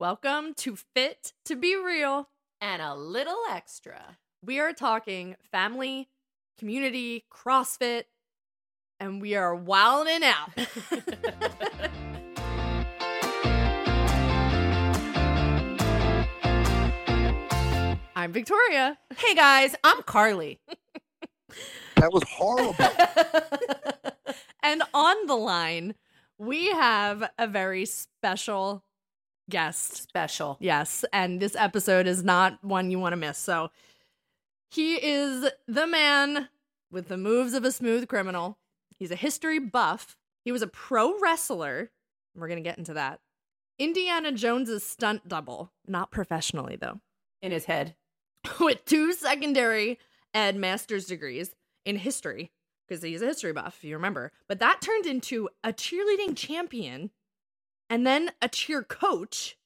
Welcome to Fit to Be Real. And a little extra. We are talking family, community, CrossFit, and we are wilding out. I'm Victoria. Hey guys, I'm Carly. That was horrible. And on the line, we have a very special guest. Special. Yes, and this episode is not one you want to miss. So he is the man with the moves of a smooth criminal. He's a history buff. He was a pro wrestler. We're going to get into that. Indiana Jones's stunt double, not professionally though, In his head. with two secondary and master's degrees in history because he's a history buff, if you remember. But that turned into a cheerleading champion and then a cheer coach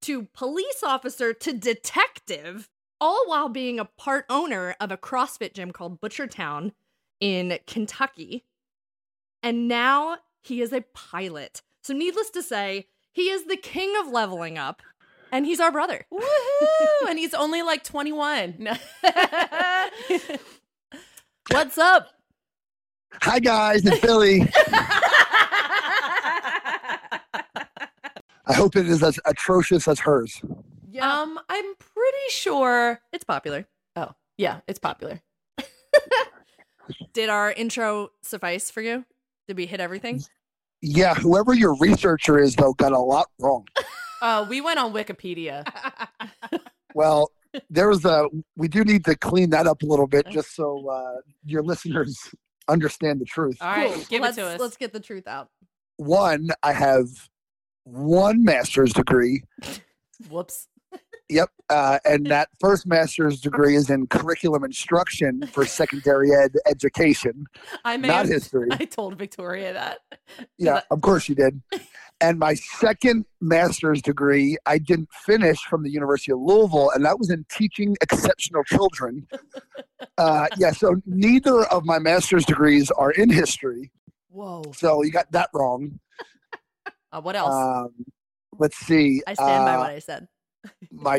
to police officer to detective, all while being a part owner of a CrossFit gym called Butchertown in Kentucky. And now he is a pilot. So, needless to say, he is the king of leveling up, and he's our brother. Woohoo! and he's only like 21. What's up? Hi guys, it's Billy. I hope it is as atrocious as hers. Yeah, um, I'm pretty sure. it's popular. Oh, yeah, it's popular. Did our intro suffice for you? Did we hit everything? Yeah, whoever your researcher is though got a lot wrong. Uh, we went on Wikipedia. Well, there's a we do need to clean that up a little bit just so uh, your listeners understand the truth. All right, Cool. give let's, it to us. Let's get the truth out. One, I have one master's degree. Whoops. Yep, uh, and that first master's degree is in curriculum instruction for secondary ed education, I may not have, history. I told Victoria that. Yeah, of course you did. And my second master's degree, I didn't finish from the University of Louisville, and that was in teaching exceptional children. Uh, yeah, so neither of my master's degrees are in history. Whoa. So you got that wrong. Uh, what else? Um, let's see. I stand by uh, what I said. my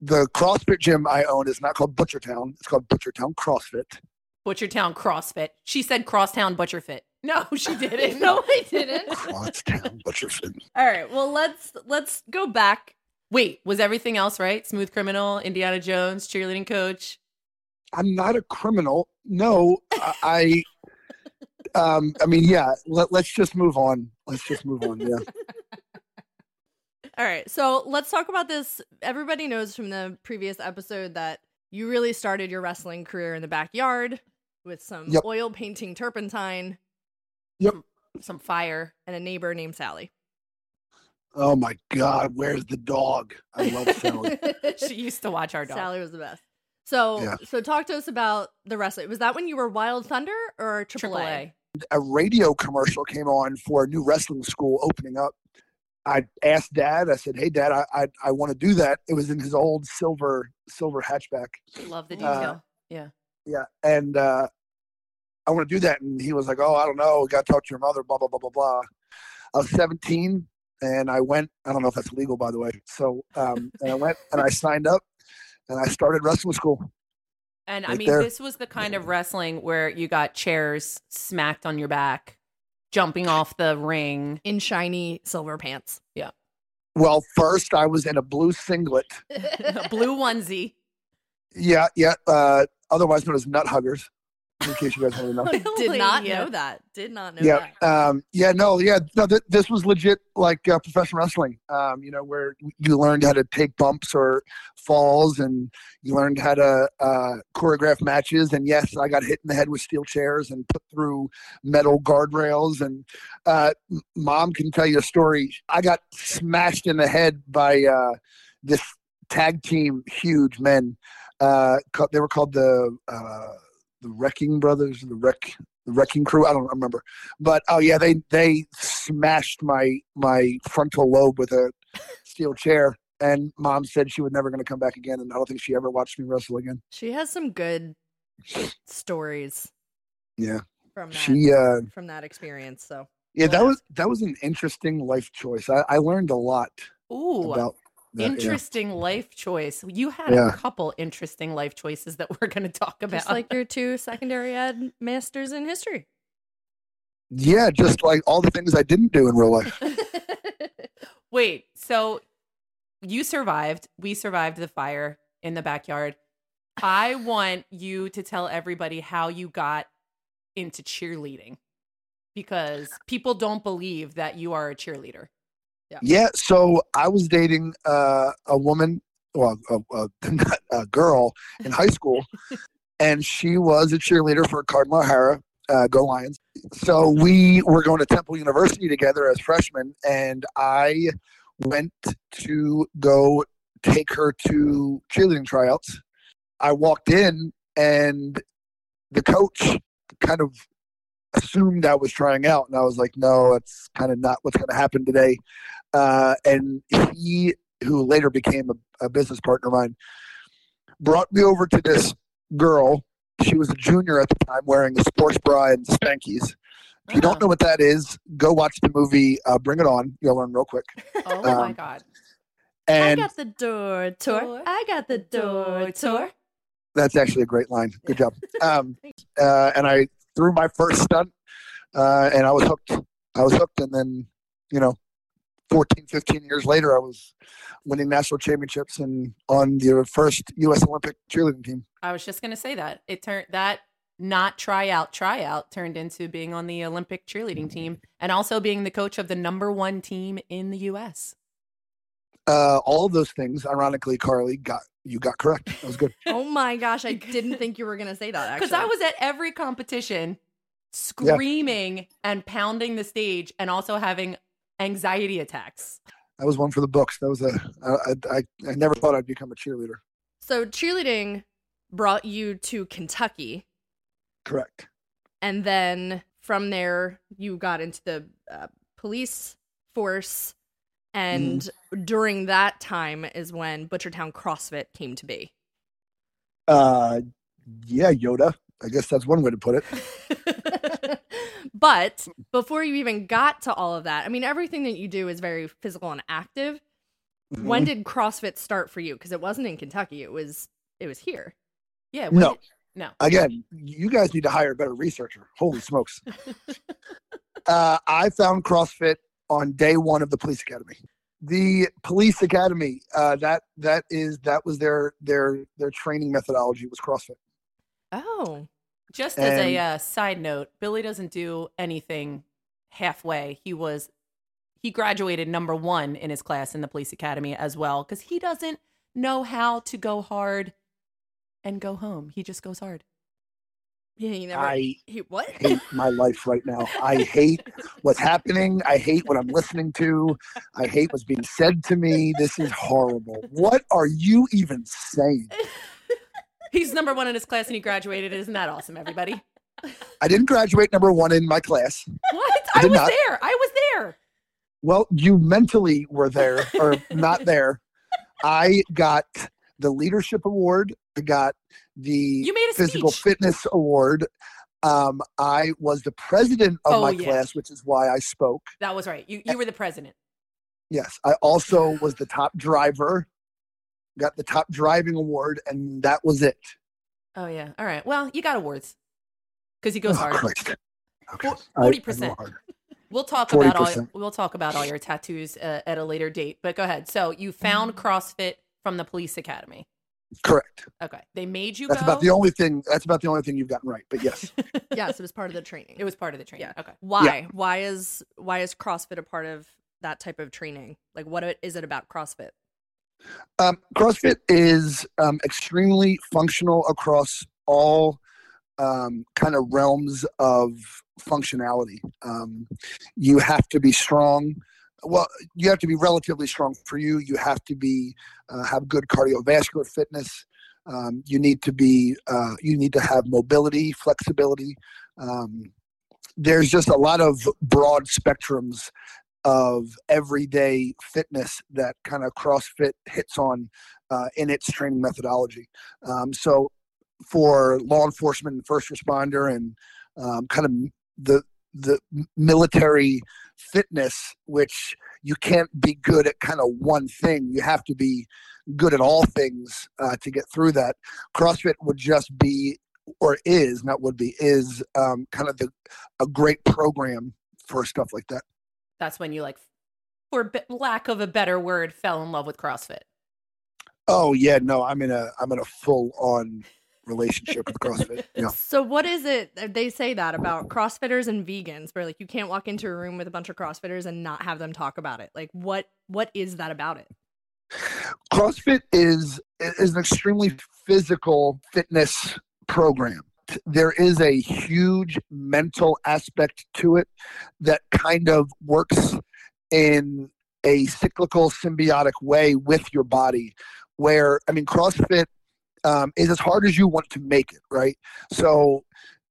the CrossFit gym I own is not called Butchertown. It's called Butchertown CrossFit. Butchertown CrossFit. She said Crosstown Butcherfit. No, she didn't. no, I didn't. Crosstown Butcherfit. All right. Well, let's let's go back. Wait, was everything else right? Smooth criminal, Indiana Jones, cheerleading coach. I'm not a criminal. No, I. I um, I mean, yeah. Let, let's just move on. Let's just move on. Yeah. All right. So let's talk about this. Everybody knows from the previous episode that you really started your wrestling career in the backyard with some Yep. oil painting turpentine Some fire. and a neighbor named Sally. Oh my God, where's the dog? I love Sally. She used to watch our dog. Sally was the best. So, Yeah. so talk to us about the wrestling. Was that when you were Wild Thunder or AAA? Triple A. a radio commercial came on for a new wrestling school opening up. I asked Dad. I said, "Hey, Dad, I I, I want to do that." It was in his old silver silver hatchback. Love the Uh, detail. yeah. Yeah, and uh, I want to do that. And he was like, "Oh, I don't know. Got to talk to your mother." Blah blah blah blah blah. I was 17, and I went. I don't know if that's legal, by the way. So, um, and I went and I signed up, and I started wrestling school. And I mean, there. this was the kind of wrestling where you got chairs smacked on your back, jumping off the ring. in shiny silver pants. Yeah. Well, first I was in a blue singlet. a blue onesie. Yeah, yeah. Uh, otherwise known as nut huggers. In case you guys want to know. Did not Yeah. know that. Did not know yeah that. um yeah no yeah no th- this was legit like uh, professional wrestling um you know where you learned how to take bumps or falls and you learned how to uh choreograph matches and yes i got hit in the head with steel chairs and put through metal guardrails and uh mom can tell you a story i got smashed in the head by uh this tag team huge men uh they were called the uh the wrecking brothers the wreck the wrecking crew i don't remember but oh yeah they they smashed my my frontal lobe with a steel chair and mom said she was never going to come back again and i don't think she ever watched me wrestle again She has some good stories yeah from that she uh from that experience. So yeah that Wow. was that was an interesting life choice i, I learned a lot Ooh, about that, yeah. interesting life choice. You had Yeah. a couple interesting life choices that we're going to talk about. Just like your two secondary ed masters in history. Yeah, just like all the things I didn't do in real life. Wait, so you survived. We survived the fire in the backyard. I want you to tell everybody how you got into cheerleading because people don't believe that you are a cheerleader. Yeah, yeah so I was dating uh, a woman, well, a, a, a girl in high school, and she was a cheerleader for Cardinal O'Hara. Uh, Go Lions! So we were going to Temple University together as freshmen, and I went to go take her to cheerleading tryouts. I walked in, and the coach kind of assumed I was trying out, and I was like, "No, that's kind of not what's going to happen today." uh, and he, who later became a, a business partner of mine, brought me over to this girl. She was a junior at the time, wearing a sports bra and spankies. If you don't know what that is, go watch the movie uh, Bring It On. You'll learn real quick. Oh my Um, god. And I got the door tour. Tour. I got the door tour. that's actually a great line. Good job. Um, uh, and I threw my first stunt, uh, and I was hooked. I was hooked, and then, you know, 14, 15 years later, I was winning national championships and on the first U.S. Olympic cheerleading team. I was just going to say that. It turned that not tryout tryout turned into being on the Olympic cheerleading team and also being the coach of the number 1 team in the US. Uh, all of those things, ironically, Carly got you got correct. That was good. Oh my gosh, I didn't think you were gonna say that. Cuz I was at every competition screaming and pounding the stage and also having anxiety attacks. That was one for the books. That was a. I, I, I never thought I'd become a cheerleader. so cheerleading brought you to Kentucky, Correct. and then from there you got into the uh, police force, and during that time is when Butchertown CrossFit came to be. Uh, yeah, Yoda. I guess that's one way to put it. but before you even got to all of that, I mean, everything that you do is very physical and active. When Mhm. did CrossFit start for you? Because it wasn't in Kentucky; it was it was here. Yeah, No. when- no. again, you guys need to hire a better researcher. Holy smokes. uh, I found CrossFit on day one of the police academy. The police academy, uh, that that is that was their their their training methodology was CrossFit. Oh, Just as a uh, side note, Billy doesn't do anything halfway. He was he graduated number one in his class in the police academy as well because he doesn't know how to go hard and go home. He just goes hard. Yeah, you never. I he, what? hate my life right now. I hate what's happening. I hate what I'm listening to. I hate what's being said to me. This is horrible. What are you even saying? He's number one in his class and he graduated. Isn't that awesome, everybody? I didn't graduate number one in my class. What? I I was not. there. I was there. Well, you mentally were there or not there. I got the leadership award. I got the You made a physical speech. fitness award. Um, I was the president of Oh, my yeah. class, which is why I spoke. That was right. You you were the president. Yes, I also was the top driver. Got the top driving award, and that was it. Oh yeah. All right. Well, you got awards because he goes Oh, hard. Christ. Okay. For- I- I 40%. go hard. We'll talk about all 40%. we'll talk about all your tattoos uh, at a later date. But go ahead. So you found Mm. CrossFit from the police academy. Correct. Okay, they made you That's go. about the only thing. That's about the only thing you've gotten right. But yes, yes, it was part of the training. it was part of the training. Yeah. Okay. Why? Why is why is CrossFit a part of that type of training? Like, what is it about CrossFit? Um, CrossFit is um, extremely functional across all um, kind of realms of functionality. Um, you have to be strong. Well, you have to be relatively strong for you. You have to be uh, have good cardiovascular fitness. Um, you need to be uh, you need to have mobility, flexibility. Um, there's just a lot of broad spectrums of everyday fitness that kind of CrossFit hits on uh, in its training methodology. Um, so, for law enforcement and first responder, and um, kind of the the military fitness, which you can't be good at kind of one thing. You have to be good at all things uh, to get through that. CrossFit would just be, or is not would be, is um, kind of the a great program for stuff like that. That's when you like, for lack of a better word, fell in love with CrossFit. Oh yeah, no, I'm in a I'm in a full on relationship with CrossFit. Yeah. So what is it they say that about CrossFitters and vegans where like you can't walk into a room with a bunch of CrossFitters and not have them talk about it. Like what what is that about it? CrossFit is is an extremely physical fitness program. There is a huge mental aspect to it that kind of works in a cyclical symbiotic way with your body where i mean crossfit um, is as hard as you want to make it, right? So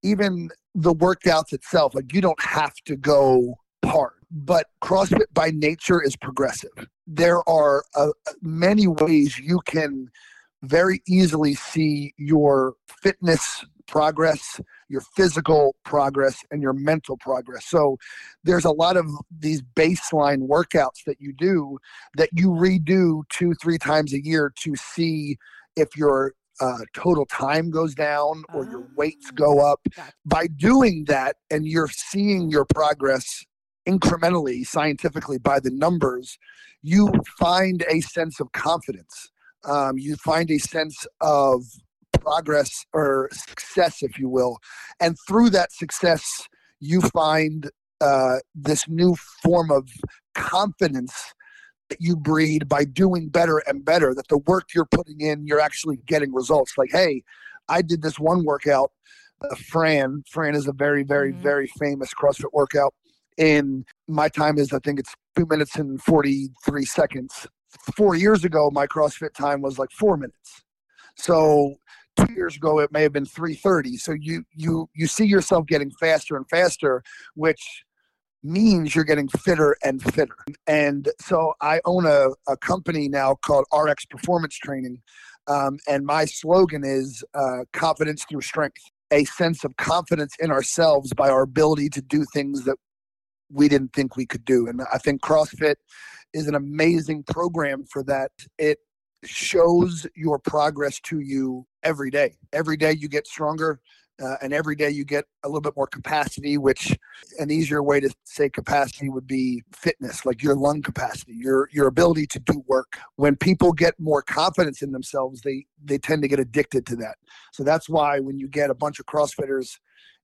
even the workouts itself, like you don't have to go hard, but CrossFit by nature is progressive. There are uh, many ways you can very easily see your fitness progress, your physical progress, and your mental progress. So there's a lot of these baseline workouts that you do that you redo two, three times a year to see if your uh, total time goes down or your weights go Ah, up. By doing that, and you're seeing your progress incrementally, scientifically by the numbers, you find a sense of confidence. Um, you find a sense of progress or success, if you will. And through that success, you find uh, this new form of confidence that you breed by doing better and better that the work you're putting in you're actually getting results. Like hey i did this one workout uh, fran fran is a very very Mhm. very famous crossfit workout. In my time is i think it's two minutes and 43 seconds. Four years ago my crossfit time was like four minutes. So two years ago it may have been 330 so you you you see yourself getting faster and faster which means you're getting fitter and fitter. And so I own a, a company now called RX Performance Training. Um, and my slogan is uh, confidence through strength, a sense of confidence in ourselves by our ability to do things that we didn't think we could do. And I think CrossFit is an amazing program for that. It shows your progress to you every day. Every day you get stronger. Uh, and every day you get a little bit more capacity, which an easier way to say capacity would be fitness, like your lung capacity, your your ability to do work. When people get more confidence in themselves, they they tend to get addicted to that. So that's why when you get a bunch of CrossFitters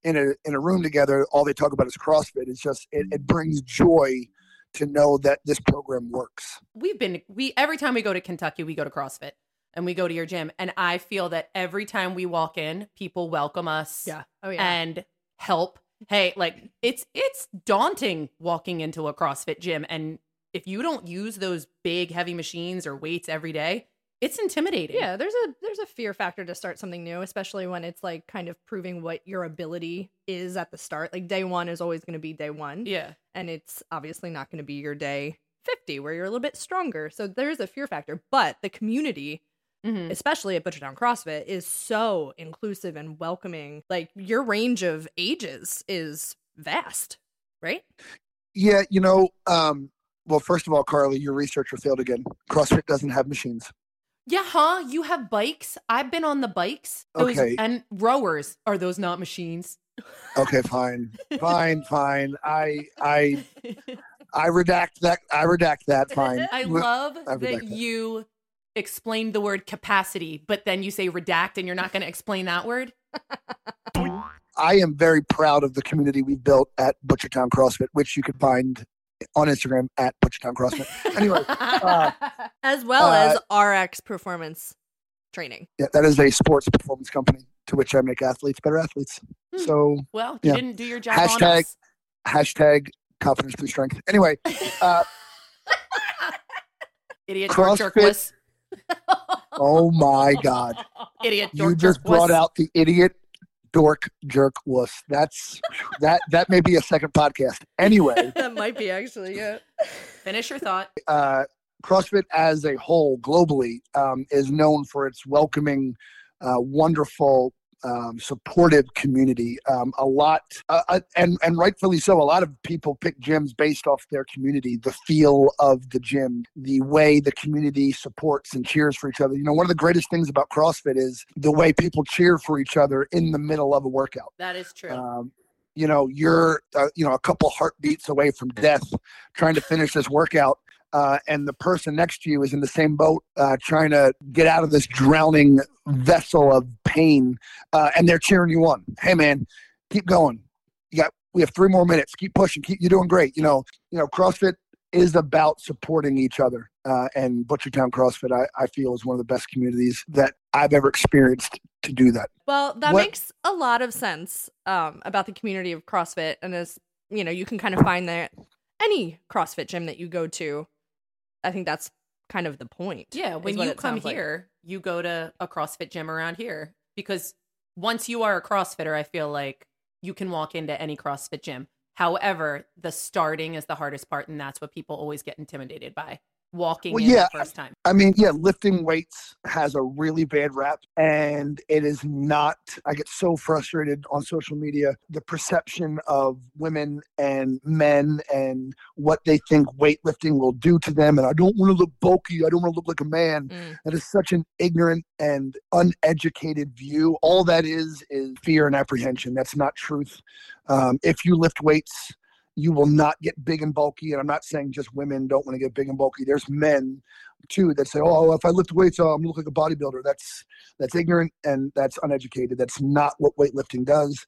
in a in a room together, all they talk about is CrossFit. It's just it, it brings joy to know that this program works. We've been we every time we go to Kentucky, we go to CrossFit and we go to your gym, and I feel that every time we walk in, people welcome us. Yeah. Oh yeah. and help. Hey, like it's it's daunting walking into a CrossFit gym and if you don't use those big heavy machines or weights every day, it's intimidating. yeah, there's a there's a fear factor to start something new, especially when it's like kind of proving what your ability is at the start. Like day 1 is always going to be day 1. Yeah. and it's obviously not going to be your day 50 where you're a little bit stronger. So there's a fear factor, but the community, Mhm. especially at Butchertown CrossFit, is so inclusive and welcoming. Like your range of ages is vast, right? Yeah, you know, um, well, first of all, Carly, your researcher failed again. CrossFit doesn't have machines. Yeah, huh? You have bikes? I've been on the bikes. Those Okay. and rowers. Are those not machines? Okay, fine, fine, fine. I I I redact that. I redact that. Fine. I love I that that. you explained the word capacity, but then you say redact and you're not going to explain that word. I am very proud of the community we've built at Butchertown CrossFit, which you can find on Instagram at Butchertown CrossFit. Anyway, uh, As well Uh, as RX performance training. Yeah, that is a sports performance company to which I make athletes better athletes. Hmm. So well, you Yeah. didn't do your job on Hashtag- us. hashtag confidence through strength. Anyway, uh, Idiot CrossFit- jerkless. Oh my God. Idiot you just brought jerkless. out the idiot dork jerk wuss. That's that that may be a second podcast. Anyway, that might be actually, yeah. Finish your thought. uh, CrossFit as a whole globally um, is known for its welcoming, uh, wonderful um, supportive community. Um, a lot, uh, uh, and and rightfully so. A lot of people pick gyms based off their community, the feel of the gym, the way the community supports and cheers for each other. You know, one of the greatest things about CrossFit is the way people cheer for each other in the middle of a workout. That is true. Um, you know, you're uh, you know a couple heartbeats away from death, trying to finish this workout, uh, and the person next to you is in the same boat, uh, trying to get out of this drowning vessel of pain, uh, and they're cheering you on. Hey, man, keep going. You got. We have three more minutes. Keep pushing. Keep. You're doing great. You know. You know. CrossFit is about supporting each other. Uh, and Butchertown CrossFit, I, I feel, is one of the best communities that I've ever experienced to do that. Well, that What- makes a lot of sense um, about the community of CrossFit, and as you know, you can kind of find that any CrossFit gym that you go to. I think that's kind of the point. Yeah, when you come sounds like. here, you go to a CrossFit gym around here because once you are a CrossFitter, I feel like you can walk into any CrossFit gym. However, the starting is the hardest part, and that's what people always get intimidated by walking Well, in yeah, the first time. I mean, yeah, lifting weights has a really bad rap, and it is not. I get so frustrated on social media. The perception of women and men and what they think weightlifting will do to them, and I don't want to look bulky. I don't want to look like a man. Mm. That is such an ignorant and uneducated view. All that is is fear and apprehension. That's not truth. Um, if you lift weights, you will not get big and bulky. And I'm not saying just women don't want to get big and bulky. There's men too that say, "Oh, if I lift weights, uh, I'm look like a bodybuilder." That's that's ignorant and that's uneducated. That's not what weightlifting does.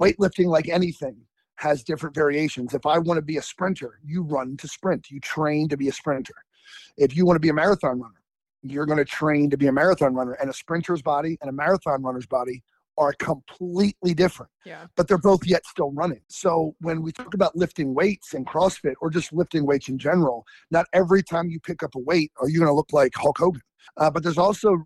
Weightlifting, like anything, has different variations. If I want to be a sprinter, you run to sprint. You train to be a sprinter. If you want to be a marathon runner, you're going to train to be a marathon runner. And a sprinter's body and a marathon runner's body are completely different Yeah. but they're both yet still running. So when we talk about lifting weights in CrossFit or just lifting weights in general, not every time you pick up a weight are you going to look like Hulk Hogan. Uh, but there's also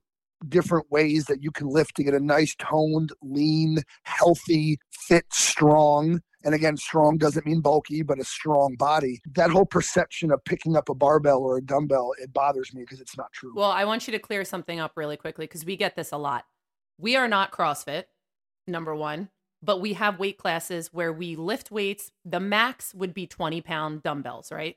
different ways that you can lift to get a nice toned, lean, healthy, fit, strong. And again, strong doesn't mean bulky, but a strong body. That whole perception of picking up a barbell or a dumbbell, it bothers me because it's not true. Well, I want you to clear something up really quickly because we get this a lot. We are not CrossFit, number one, but we have weight classes where we lift weights. The max would be 20 pound dumbbells, right?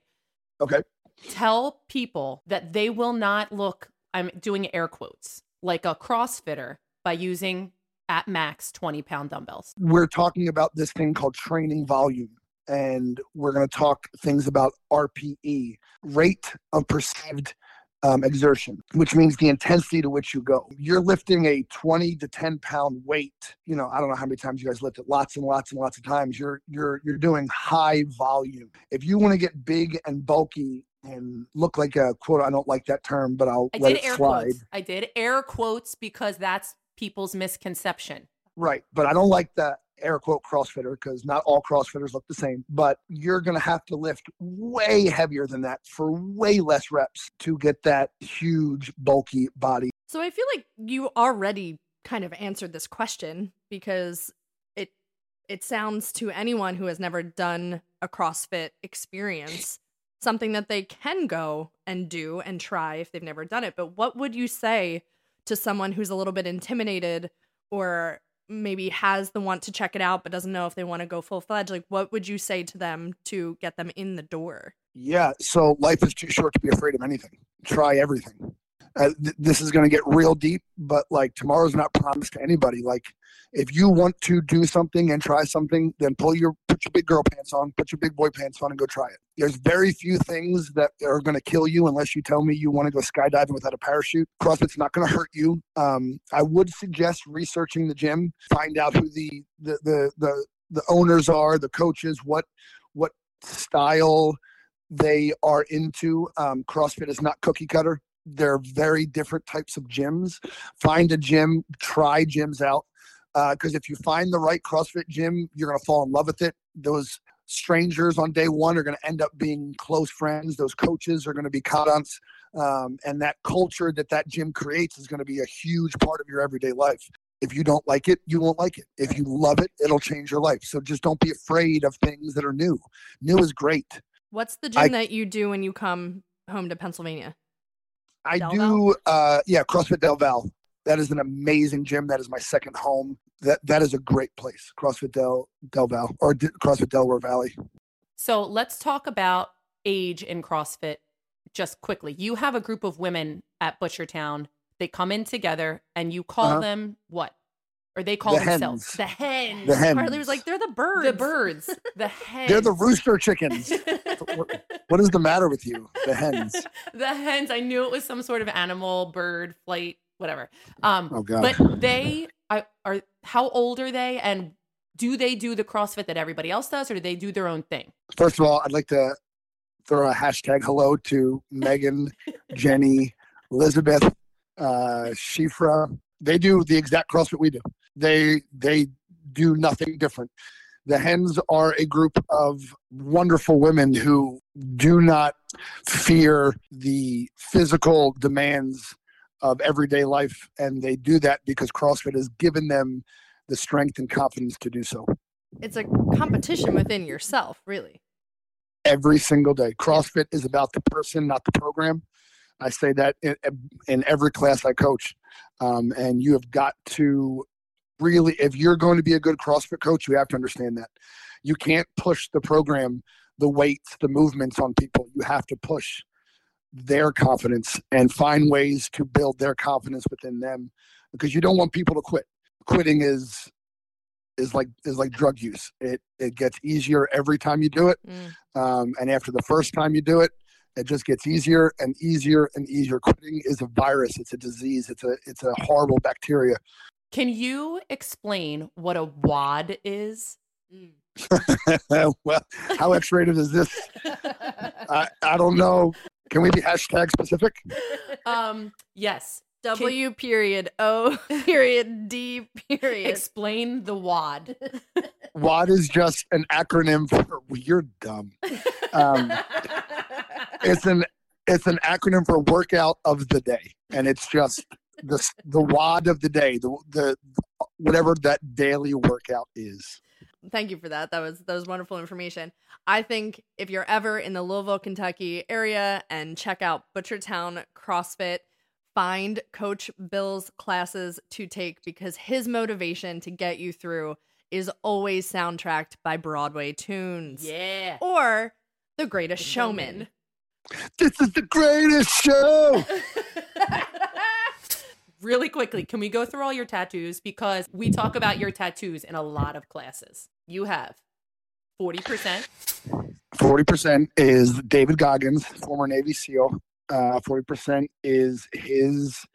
okay. Tell people that they will not look, I'm doing air quotes, like a CrossFitter by using at max 20 pound dumbbells. we're talking about this thing called training volume and we're going to talk things about rpe rate of perceived um, exertion which means the intensity to which you go you're lifting a 20 to 10 pound weight you know i don't know how many times you guys lift it lots and lots and lots of times you're you're you're doing high volume if you want to get big and bulky and look like a quote i don't like that term but i'll I let did it air slide quotes. I did air quotes because that's people's misconception. Right. But I don't like the air quote CrossFitter because not all CrossFitters look the same. But you're going to have to lift way heavier than that for way less reps to get that huge, bulky body. So I feel like you already kind of answered this question because it it sounds to anyone who has never done a CrossFit experience something that they can go and do and try if they've never done it. But what would you say to someone who's a little bit intimidated or maybe has the want to check it out but doesn't know if they want to go full fledged? Like what would you say to them to get them in the door? Yeah. So life is too short to be afraid of anything. Try everything. Uh, th- this is going to get real deep, but like tomorrow's not promised to anybody. Like if you want to do something and try something, then pull your put your big girl pants on, put your big boy pants on, and go try it. There's very few things that are going to kill you unless you tell me you want to go skydiving without a parachute. CrossFit's not going to hurt you. Um, I would suggest researching the gym, find out who the the the the, the owners are, the coaches, what what style they are into. Um, CrossFit is not cookie cutter. They're very different types of gyms. Find a gym, try gyms out. Because if you find the right CrossFit gym, you're going to fall in love with it. Those strangers on day one are going to end up being close friends. Those coaches are going to be confidants. Um, and that culture that that gym creates is going to be a huge part of your everyday life. If you don't like it, you won't like it. If you love it, it'll change your life. So just don't be afraid of things that are new. New is great. What's the gym I- that you do when you come home to Pennsylvania? I Del do, uh, yeah, CrossFit Del Val. That is an amazing gym. That is my second home. That that is a great place. CrossFit Del Del Val or D- CrossFit Delaware Valley. So let's talk about age in CrossFit just quickly. You have a group of women at Butchertown. They come in together and you call Uh-huh. them what? Or they call The themselves hens. the hens. The hens. Carly was like, they're the birds. The birds. The hens. They're the rooster chickens. what, what is the matter with you? The hens. the hens. I knew it was some sort of animal, bird, flight, whatever. Um, Oh God. but they are, are how old are they and do they do the CrossFit that everybody else does or do they do their own thing? First of all, I'd like to throw a hashtag hello to Megan, Jenny, Elizabeth, uh, Shifra. They do the exact CrossFit we do. They they do nothing different. The Hens are a group of wonderful women who do not fear the physical demands of everyday life, and they do that because CrossFit has given them the strength and confidence to do so. It's a competition within yourself, really. every single day. CrossFit is about the person, not the program. I say that in, in every class I coach. Um, and you have got to really, if you're going to be a good CrossFit coach, you have to understand that. You can't push the program, the weights, the movements on people. You have to push their confidence and find ways to build their confidence within them because you don't want people to quit. Quitting is is like is like drug use. It it gets easier every time you do it Mm. um, and after the first time you do it it just gets easier and easier and easier quitting is a virus it's a disease it's a it's a horrible bacteria Can you explain what a WOD is? well how x-rated is this I, I don't know can we be hashtag specific Um, yes. W period O period D period. Explain the WOD. WOD is just an acronym for you're dumb um, it's an it's an acronym for workout of the day and it's just the the WOD of the day the the whatever that daily workout is Thank you for that. That was that was wonderful information. I think if you're ever in the Louisville, Kentucky area and check out Butchertown CrossFit, find Coach Bill's classes to take because his motivation to get you through is always soundtracked by Broadway tunes yeah. or The Greatest Showman. this is the greatest show really quickly, can we go through all your tattoos? Because we talk about your tattoos in a lot of classes. You have 40%. 40% is David Goggins, former Navy SEAL. Uh, 40% is his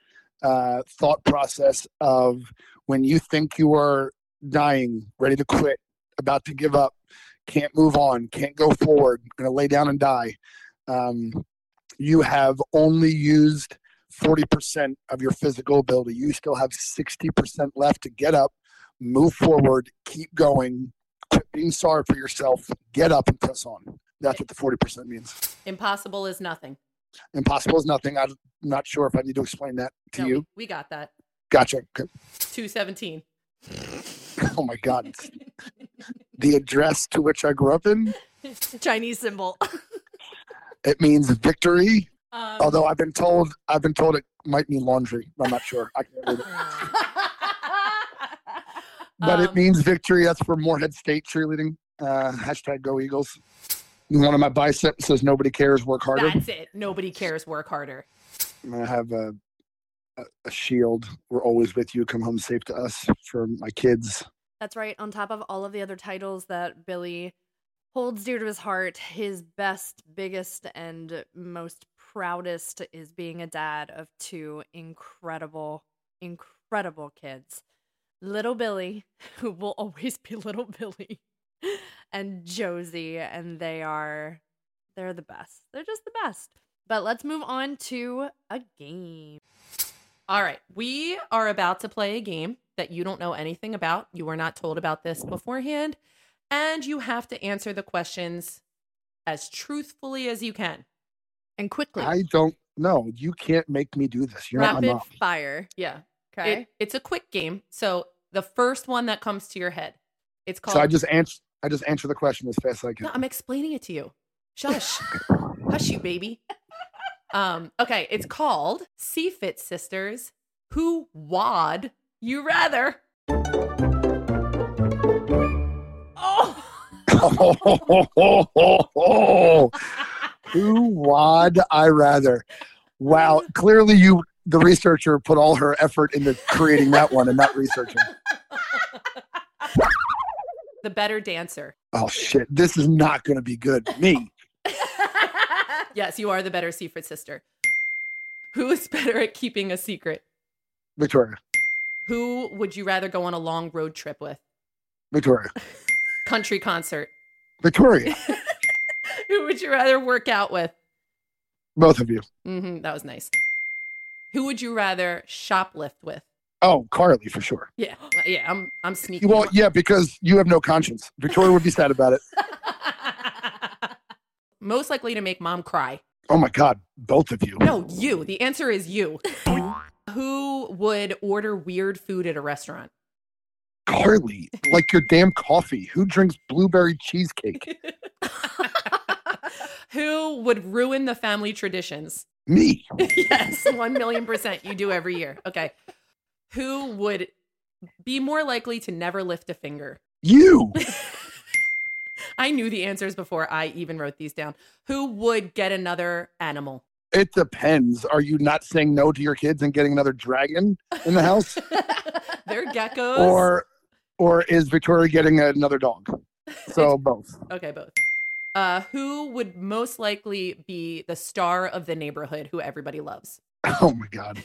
uh, thought process of when you think you are dying, ready to quit, about to give up, can't move on, can't go forward, going to lay down and die. Um, you have only used 40% of your physical ability. You still have 60% left to get up, move forward, keep going, quit being sorry for yourself, get up and press on. That's what the 40% means. Impossible is nothing. Impossible is nothing. I'm not sure if I need to explain that to No, you. we, got that. Gotcha. Okay. 217. Oh my God. The address to which I grew up in, Chinese symbol. it means victory. Um, Although I've been told, I've been told it might mean laundry. I'm not sure. I can't read it. But it Um, means victory. That's for Morehead State cheerleading. Uh, hashtag go Eagles. One of my biceps says nobody cares, work harder. That's it. Nobody cares. Work harder. I'm gonna have a, a a shield. We're always with you. Come home safe to us for my kids. That's right. On top of all of the other titles that Billy holds dear to his heart, his best, biggest, and most proudest is being a dad of two incredible, incredible kids. Little Billy, who will always be little Billy, and Josie, and they are they're the best. They're just the best. But let's move on to a game. All right. We are about to play a game that you don't know anything about. You were not told about this beforehand. And you have to answer the questions as truthfully as you can. And quickly, I don't know. You can't make me do this. You're not my rapid mom. fire. Yeah. Okay. It, it's a quick game. So the first one that comes to your head, it's called. So I just answer. I just answer the question as fast as I can. No, I'm explaining it to you. Shush. Hush you, baby. Um, okay, it's called CFIT Sisters Who wad you rather? Oh. Who wad I rather? Wow. Clearly, you, the researcher, put all her effort into creating that one and not researching. the better dancer. Oh, shit. This is not going to be good. Me. yes, you are the better secret sister. Who is better at keeping a secret? Victoria. Who would you rather go on a long road trip with? Victoria. Country concert. Victoria. Who would you rather work out with? Both of you. hmm that was nice. Who would you rather shoplift with? Oh, Carly for sure. Yeah, yeah, I'm I'm sneaky. Well, yeah, because you have no conscience. Victoria would be sad about it. Most likely to make mom cry. Oh my God, both of you. No, you. The answer is you. Who would order weird food at a restaurant? Carly, like your damn coffee. Who drinks blueberry cheesecake? Who would ruin the family traditions? Me. yes, 1 million percent. You do every year. Okay. Who would be more likely to never lift a finger? You. I knew the answers before I even wrote these down. Who would get another animal? It depends. Are you not saying no to your kids and getting another dragon in the house? They're geckos. or or is Victoria getting another dog? So both. okay, both. Uh, who would most likely be the star of the neighborhood who everybody loves? Oh my God.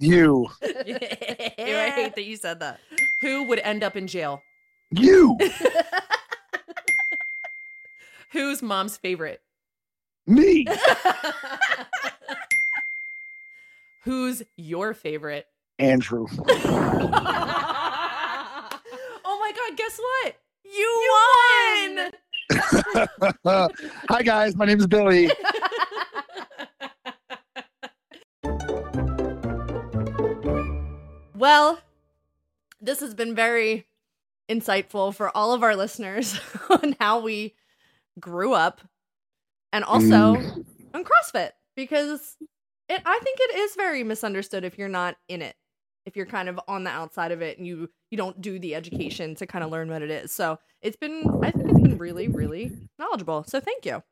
You. Ew, I hate that you said that. Who would end up in jail? You. Who's mom's favorite? Me. Who's your favorite? Andrew. oh my god, guess what? You, won! Hi guys, my name is Billy. Well, this has been very insightful for all of our listeners on how we grew up and also Mm. on CrossFit because it I think it is very misunderstood if you're not in it. If you're kind of on the outside of it and you you don't do the education to kind of learn what it is. So, it's been I think it's been really really knowledgeable. So, thank you.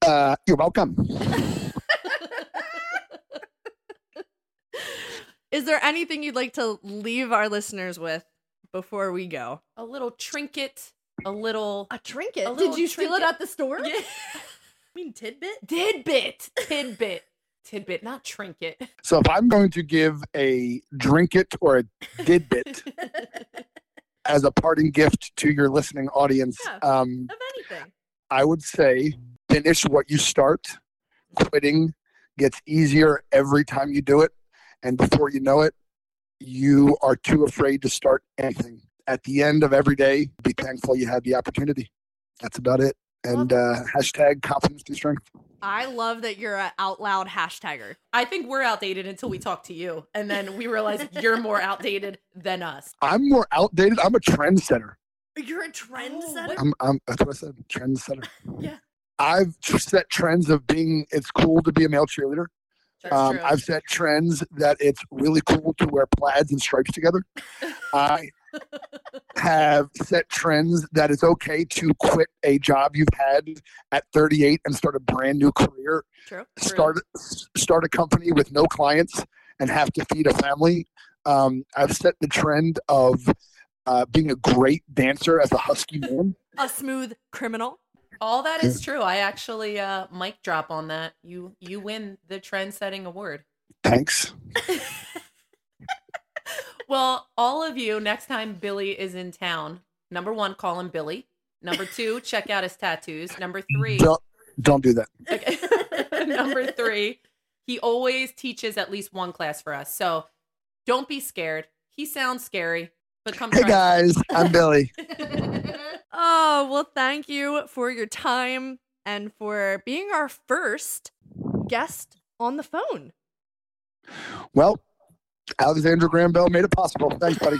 Uh, you're welcome. Is there anything you'd like to leave our listeners with before we go? a little trinket, a little A trinket. A little Did you steal it at the store? Yeah. I mean tidbit. tidbit, tidbit, tidbit, not trinket. So if I'm going to give a drink it or a didbit as a parting gift to your listening audience, Yeah. um, of anything. I would say finish what you start. Quitting gets easier every time you do it. And before you know it, you are too afraid to start anything. At the end of every day, be thankful you had the opportunity. That's about it. And uh, hashtag confidence through strength. I love that you're an out loud hashtagger. I think we're outdated until we talk to you, and then we realize you're more outdated than us. I'm more outdated. I'm a trendsetter. You're a trendsetter. what- I'm, I'm that's what I said. Trendsetter. Yeah. I've set trends of being it's cool to be a male cheerleader. Um. I've set trends that it's really cool to wear plaids and stripes together. I have set trends that it's okay to quit a job you've had at 38 and start a brand new career. True. True. Start start a company with no clients and have to feed a family. Um, I've set the trend of uh, being a great dancer as a husky man. A smooth criminal. All that is true. I actually uh mic drop on that. You you win the trend setting award. Thanks. Well, all of you, next time Billy is in town, number one, call him Billy. Number two, check out his tattoos. Number three, Don't don't do that. okay. number three, he always teaches at least one class for us. So don't be scared. He sounds scary, but come Hey try. guys, I'm Billy. Oh, well, thank you for your time and for being our first guest on the phone. Well, Alexander Graham Bell made it possible. Thanks, buddy.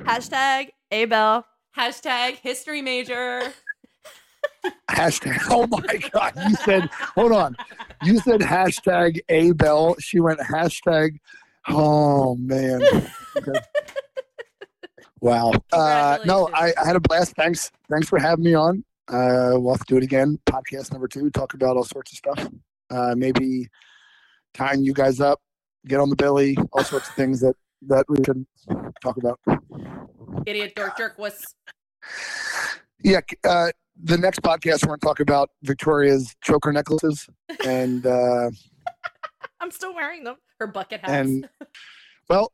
Hashtag Abel. Hashtag history major. hashtag. Oh my God. You said, hold on. You said hashtag A Bell. She went hashtag. Oh, man. Okay. Wow. Uh, no, I, I had a blast. Thanks. Thanks for having me on. Uh, we'll have to do it again. Podcast number two, talk about all sorts of stuff. Uh, maybe tying you guys up, get on the belly, all sorts of things that, that we can talk about. Idiot dork jerk was. Yeah. Uh, the next podcast, we're going to talk about Victoria's choker necklaces. And, uh, I'm still wearing them. Her bucket hats. and well,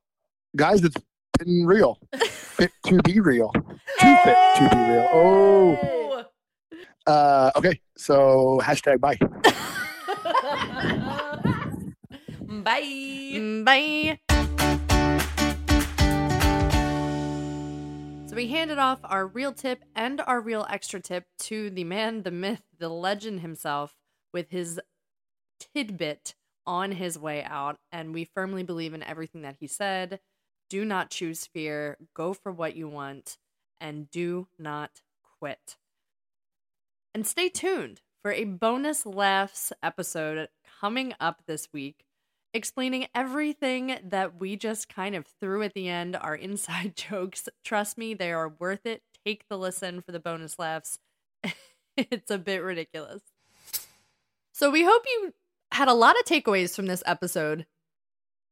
guys, it's been real. Fit to be real. Too fit to be real. Oh. Oh. Uh, okay. So hashtag bye. Bye. Mm, Bye. So we handed off our real tip and our real extra tip to the man, the myth, the legend himself with his tidbit on his way out. And we firmly believe in everything that he said. Do not choose fear, go for what you want, and do not quit. And stay tuned for a bonus laughs episode coming up this week explaining everything that we just kind of threw at the end, our inside jokes. Trust me, they are worth it. Take the listen for the bonus laughs. it's a bit ridiculous. So, we hope you had a lot of takeaways from this episode.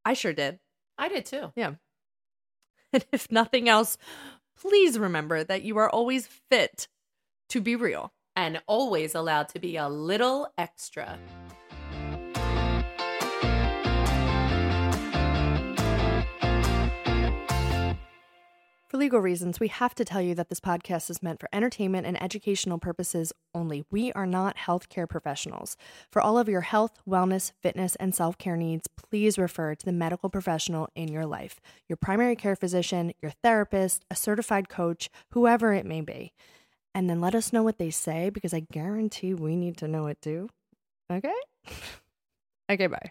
I sure did. I did too. Yeah. And if nothing else, please remember that you are always fit to be real. And always allowed to be a little extra. For legal reasons, we have to tell you that this podcast is meant for entertainment and educational purposes only. We are not healthcare professionals. For all of your health, wellness, fitness, and self care needs, please refer to the medical professional in your life your primary care physician, your therapist, a certified coach, whoever it may be. And then let us know what they say because I guarantee we need to know it too. Okay? okay, bye.